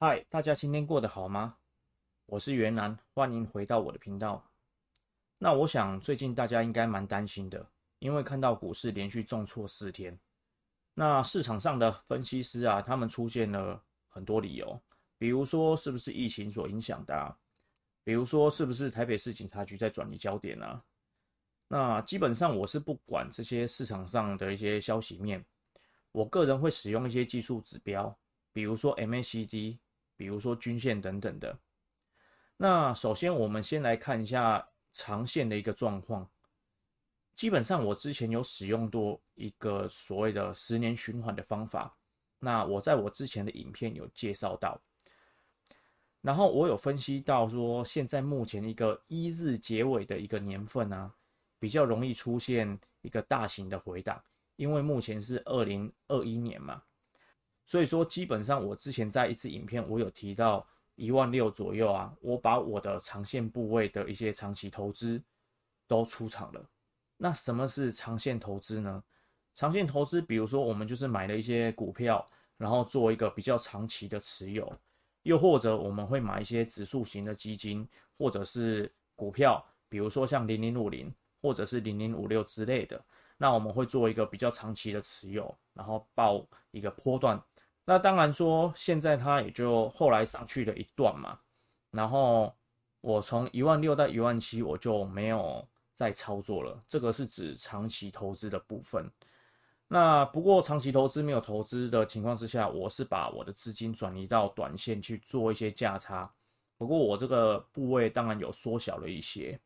嗨，大家今天过得好吗？我是袁楠，欢迎回到我的频道。那我想最近大家应该蛮担心的，因为看到股市连续重挫四天。那市场上的分析师啊，他们出现了很多理由，比如说是不是疫情所影响的啊？比如说是不是台北市警察局在转移焦点啊？那基本上我是不管这些市场上的一些消息面，我个人会使用一些技术指标，比如说 MACD。比如说均线等等的。那首先我们先来看一下长线的一个状况。基本上我之前有使用过一个所谓的十年循环的方法。那我在我之前的影片有介绍到。然后我有分析到说，现在目前一个一日结尾的一个年份啊，比较容易出现一个大型的回档，因为目前是二零二一年嘛。所以说，基本上我之前在一支影片，我有提到一万六左右啊，我把我的长线部位的一些长期投资都出场了。那什么是长线投资呢？长线投资，比如说我们就是买了一些股票，然后做一个比较长期的持有，又或者我们会买一些指数型的基金，或者是股票，比如说像零零五零或者是零零五六之类的，那我们会做一个比较长期的持有，然后抱一个波段。那当然说，现在它也就后来上去了一段嘛，然后我从一万六到一万七，我就没有再操作了。这个是指长期投资的部分。那不过长期投资没有投资的情况之下，我是把我的资金转移到短线去做一些价差。不过我这个部位当然有缩小了一些。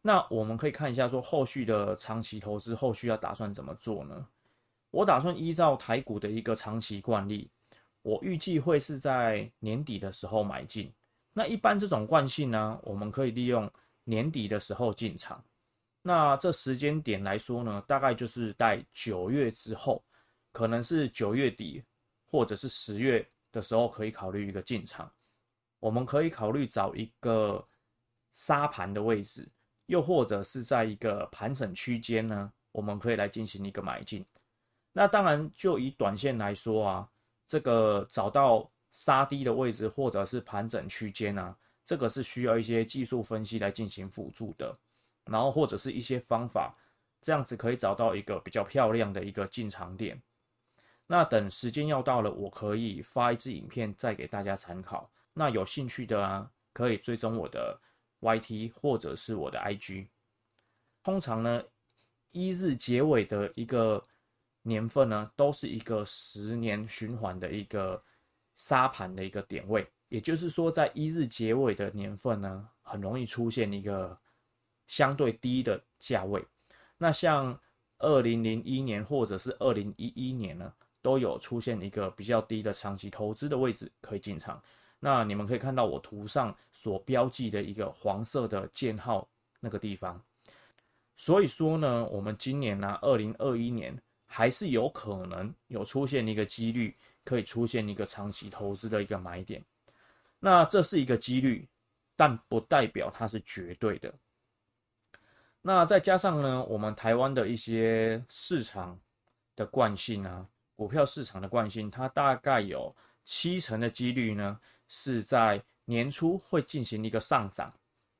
那我们可以看一下说，后续的长期投资后续要打算怎么做呢？我打算依照台股的一个长期惯例，我预计会是在年底的时候买进。那一般这种惯性呢，我们可以利用年底的时候进场。那这时间点来说呢，大概就是在九月之后，可能是九月底或者是十月的时候可以考虑一个进场。我们可以考虑找一个沙盘的位置，又或者是在一个盘整区间呢，我们可以来进行一个买进。那当然，就以短线来说啊，这个找到杀低的位置或者是盘整区间啊，这个是需要一些技术分析来进行辅助的，然后或者是一些方法，这样子可以找到一个比较漂亮的一个进场点。那等时间要到了，我可以发一支影片再给大家参考。那有兴趣的啊，可以追踪我的 YT 或者是我的 IG。通常呢，一日结尾的一个。年份呢，都是一个十年循环的一个沙盘的一个点位，也就是说，在一日结尾的年份呢，很容易出现一个相对低的价位。那像二零零一年或者是二零一一年呢，都有出现一个比较低的长期投资的位置可以进场。那你们可以看到我图上所标记的一个黄色的箭号那个地方。所以说呢，我们今年呢，二零二一年。还是有可能有出现一个几率，可以出现一个长期投资的一个买点。那这是一个几率，但不代表它是绝对的。那再加上呢，我们台湾的一些市场的惯性啊，股票市场的惯性，它大概有七成的几率呢，是在年初会进行一个上涨，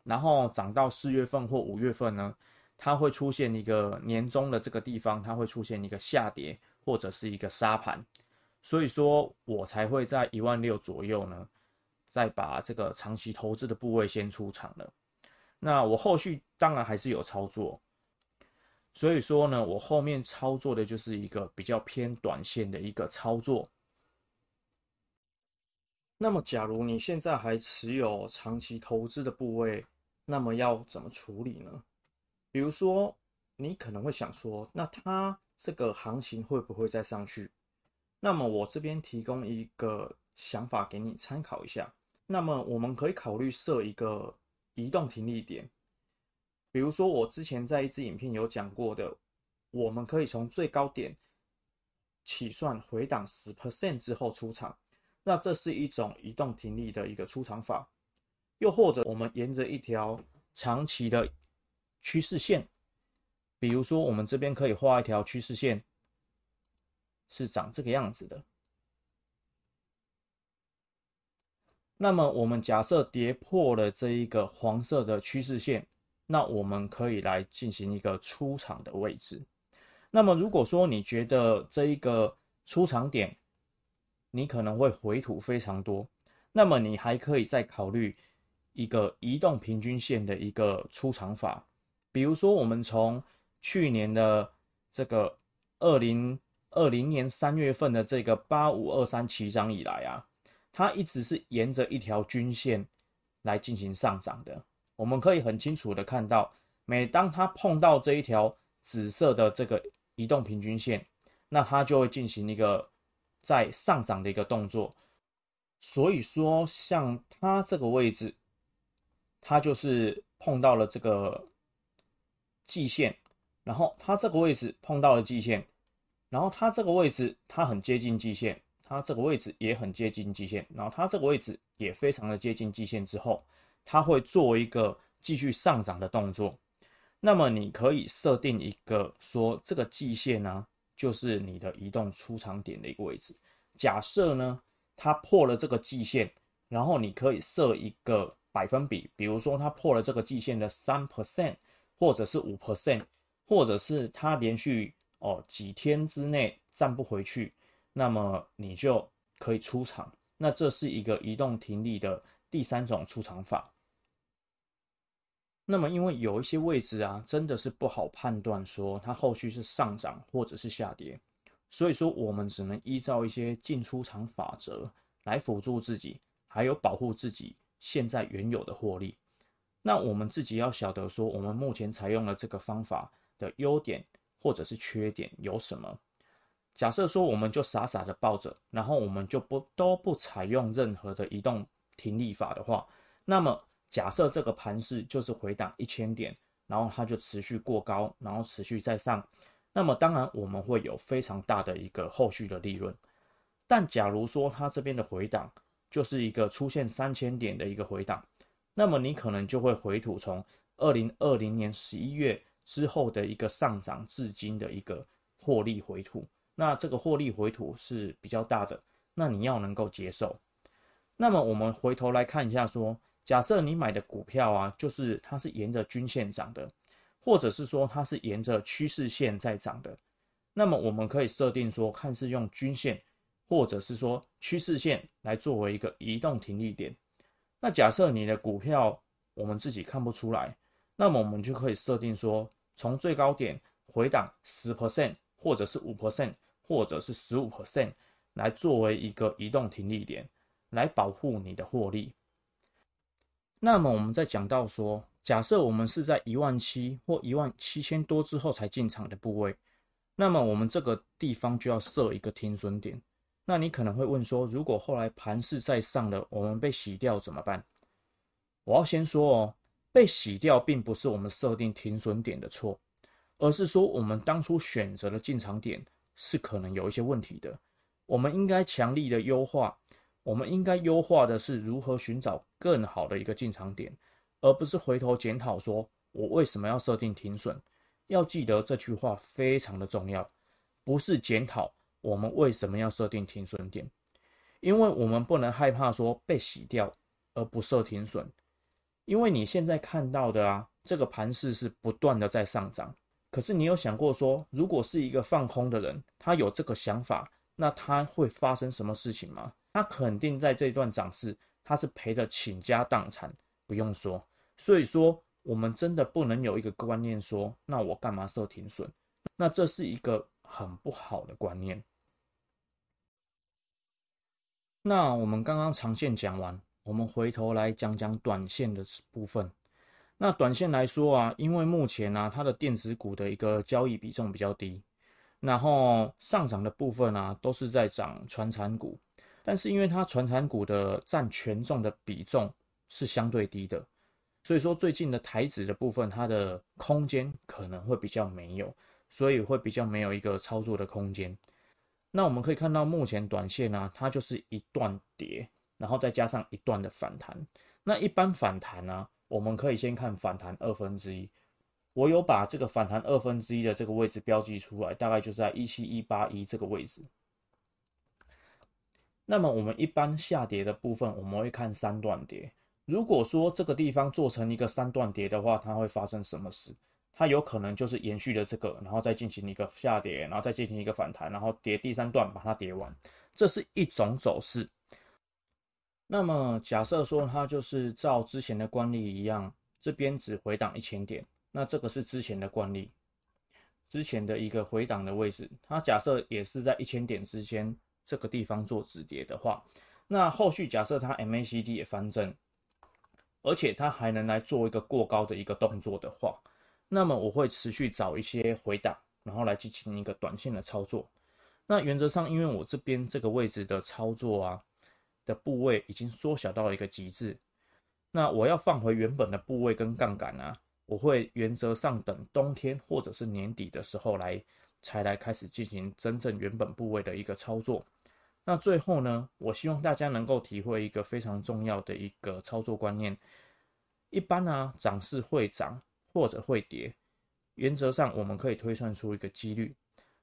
然后涨到四月份或五月份呢。它会出现一个年终的这个地方，它会出现一个下跌或者是一个杀盘，所以说我才会在一万六左右呢，再把这个长期投资的部位先出场了。那我后续当然还是有操作，所以说呢，我后面操作的就是一个比较偏短线的一个操作。那么，假如你现在还持有长期投资的部位，那么要怎么处理呢？比如说，你可能会想说，那它这个行情会不会再上去？那么我这边提供一个想法给你参考一下。那么我们可以考虑设一个移动停利点。比如说我之前在一支影片有讲过的，我们可以从最高点起算回档十 percent 之后出场。那这是一种移动停利的一个出场法。又或者我们沿着一条长期的。趋势线，比如说我们这边可以画一条趋势线，是长这个样子的。那么我们假设跌破了这一个黄色的趋势线，那我们可以来进行一个出场的位置。那么如果说你觉得这一个出场点，你可能会回吐非常多，那么你还可以再考虑一个移动平均线的一个出场法。比如说，我们从去年的这个二零二零年三月份的这个八五二三起涨以来啊，它一直是沿着一条均线来进行上涨的。我们可以很清楚的看到，每当它碰到这一条紫色的这个移动平均线，那它就会进行一个。在上涨的一个动作，所以说像它这个位置，它就是碰到了这个季线，然后它这个位置碰到了季线，然后它这个位置它很接近季线，它这个位置也很接近季线，然后它这个位置也非常的接近季线之后，它会做一个继续上涨的动作。那么你可以设定一个说这个季线呢、就是你的移动出场点的一个位置。假设呢，它破了这个季线，然后你可以设一个百分比，比如说它破了这个季线的三 percent，或者是五 percent，或者是它连续哦几天之内站不回去，那么你就可以出场。那这是一个移动停利的第三种出场法。那么，因为有一些位置啊，真的是不好判断，说它后续是上涨或者是下跌，所以说我们只能依照一些进出场法则来辅助自己，还有保护自己现在原有的获利。那我们自己要晓得说，我们目前采用了这个方法的优点或者是缺点有什么？假设说我们就傻傻的抱着，然后我们就不都不采用任何的移动停利法的话，那么。假设这个盘势就是回档一千点，然后它就持续过高，然后持续再上，那么当然我们会有非常大的一个后续的利润。但假如说它这边的回档就是一个出现三千点的一个回档，那么你可能就会回吐从二零二零年十一月之后的一个上涨至今的一个获利回吐。那这个获利回吐是比较大的，那你要能够接受。那么我们回头来看一下说。假设你买的股票啊，就是它是沿着均线涨的，或者是说它是沿着趋势线在涨的，那么我们可以设定说，看是用均线，或者是说趋势线来作为一个移动停利点。那假设你的股票我们自己看不出来，那么我们就可以设定说，从最高点回档十 percent，或者是五 percent，或者是十五 percent，来作为一个移动停利点，来保护你的获利。那么我们再讲到说，假设我们是在一万七或一万七千多之后才进场的部位，那么我们这个地方就要设一个停损点。那你可能会问说，如果后来盘势再上了，我们被洗掉怎么办？我要先说哦，被洗掉并不是我们设定停损点的错，而是说我们当初选择的进场点是可能有一些问题的，我们应该强力的优化。我们应该优化的是如何寻找更好的一个进场点，而不是回头检讨说我为什么要设定停损。要记得这句话非常的重要，不是检讨我们为什么要设定停损点，因为我们不能害怕说被洗掉而不设停损，因为你现在看到的啊，这个盘势是不断的在上涨，可是你有想过说，如果是一个放空的人，他有这个想法，那他会发生什么事情吗？他肯定在这段涨势，他是赔得倾家荡产，不用说。所以说，我们真的不能有一个观念说，那我干嘛设停损？那这是一个很不好的观念。那我们刚刚长线讲完，我们回头来讲讲短线的部分。那短线来说啊，因为目前呢、它的电子股的一个交易比重比较低，然后上涨的部分啊，都是在涨传产股。但是因为它传产股的占权重的比重是相对低的，所以说最近的台指的部分，它的空间可能会比较没有，所以会比较没有一个操作的空间。那我们可以看到目前短线呢、它就是一段跌，然后再加上一段的反弹。那一般反弹呢、我们可以先看反弹二分之一。我有把这个反弹二分之一的这个位置标记出来，大概就是在一七一八一这个位置。那么我们一般下跌的部分，我们会看三段跌。如果说这个地方做成一个三段跌的话，它会发生什么事？它有可能就是延续了这个，然后再进行一个下跌，然后再进行一个反弹，然后跌第三段把它跌完，这是一种走势。那么假设说它就是照之前的惯例一样，这边只回档一千点，那这个是之前的惯例，之前的一个回档的位置，它假设也是在一千点之间这个地方做止跌的话，那后续假设它 MACD 也翻正。而且它还能来做一个过高的一个动作的话，那么我会持续找一些回档，然后来进行一个短线的操作。那原则上，因为我这边这个位置的操作啊的部位已经缩小到了一个极致，那我要放回原本的部位跟杠杆啊，我会原则上等冬天或者是年底的时候来才来开始进行真正原本部位的一个操作。那最后呢，我希望大家能够体会一个非常重要的一个操作观念。一般呢，涨势会涨或者会跌，原则上我们可以推算出一个几率。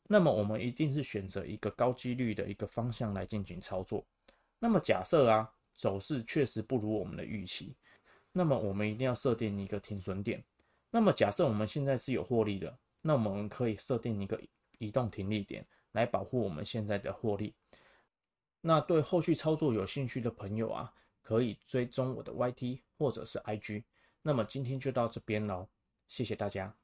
那么我们一定是选择一个高几率的一个方向来进行操作。那么假设啊，走势确实不如我们的预期，那么我们一定要设定一个停损点。那么假设我们现在是有获利的，那我们可以设定一个移动停利点来保护我们现在的获利。那对后续操作有兴趣的朋友啊，可以追踪我的 YT 或者是 IG。那么今天就到这边喽，谢谢大家。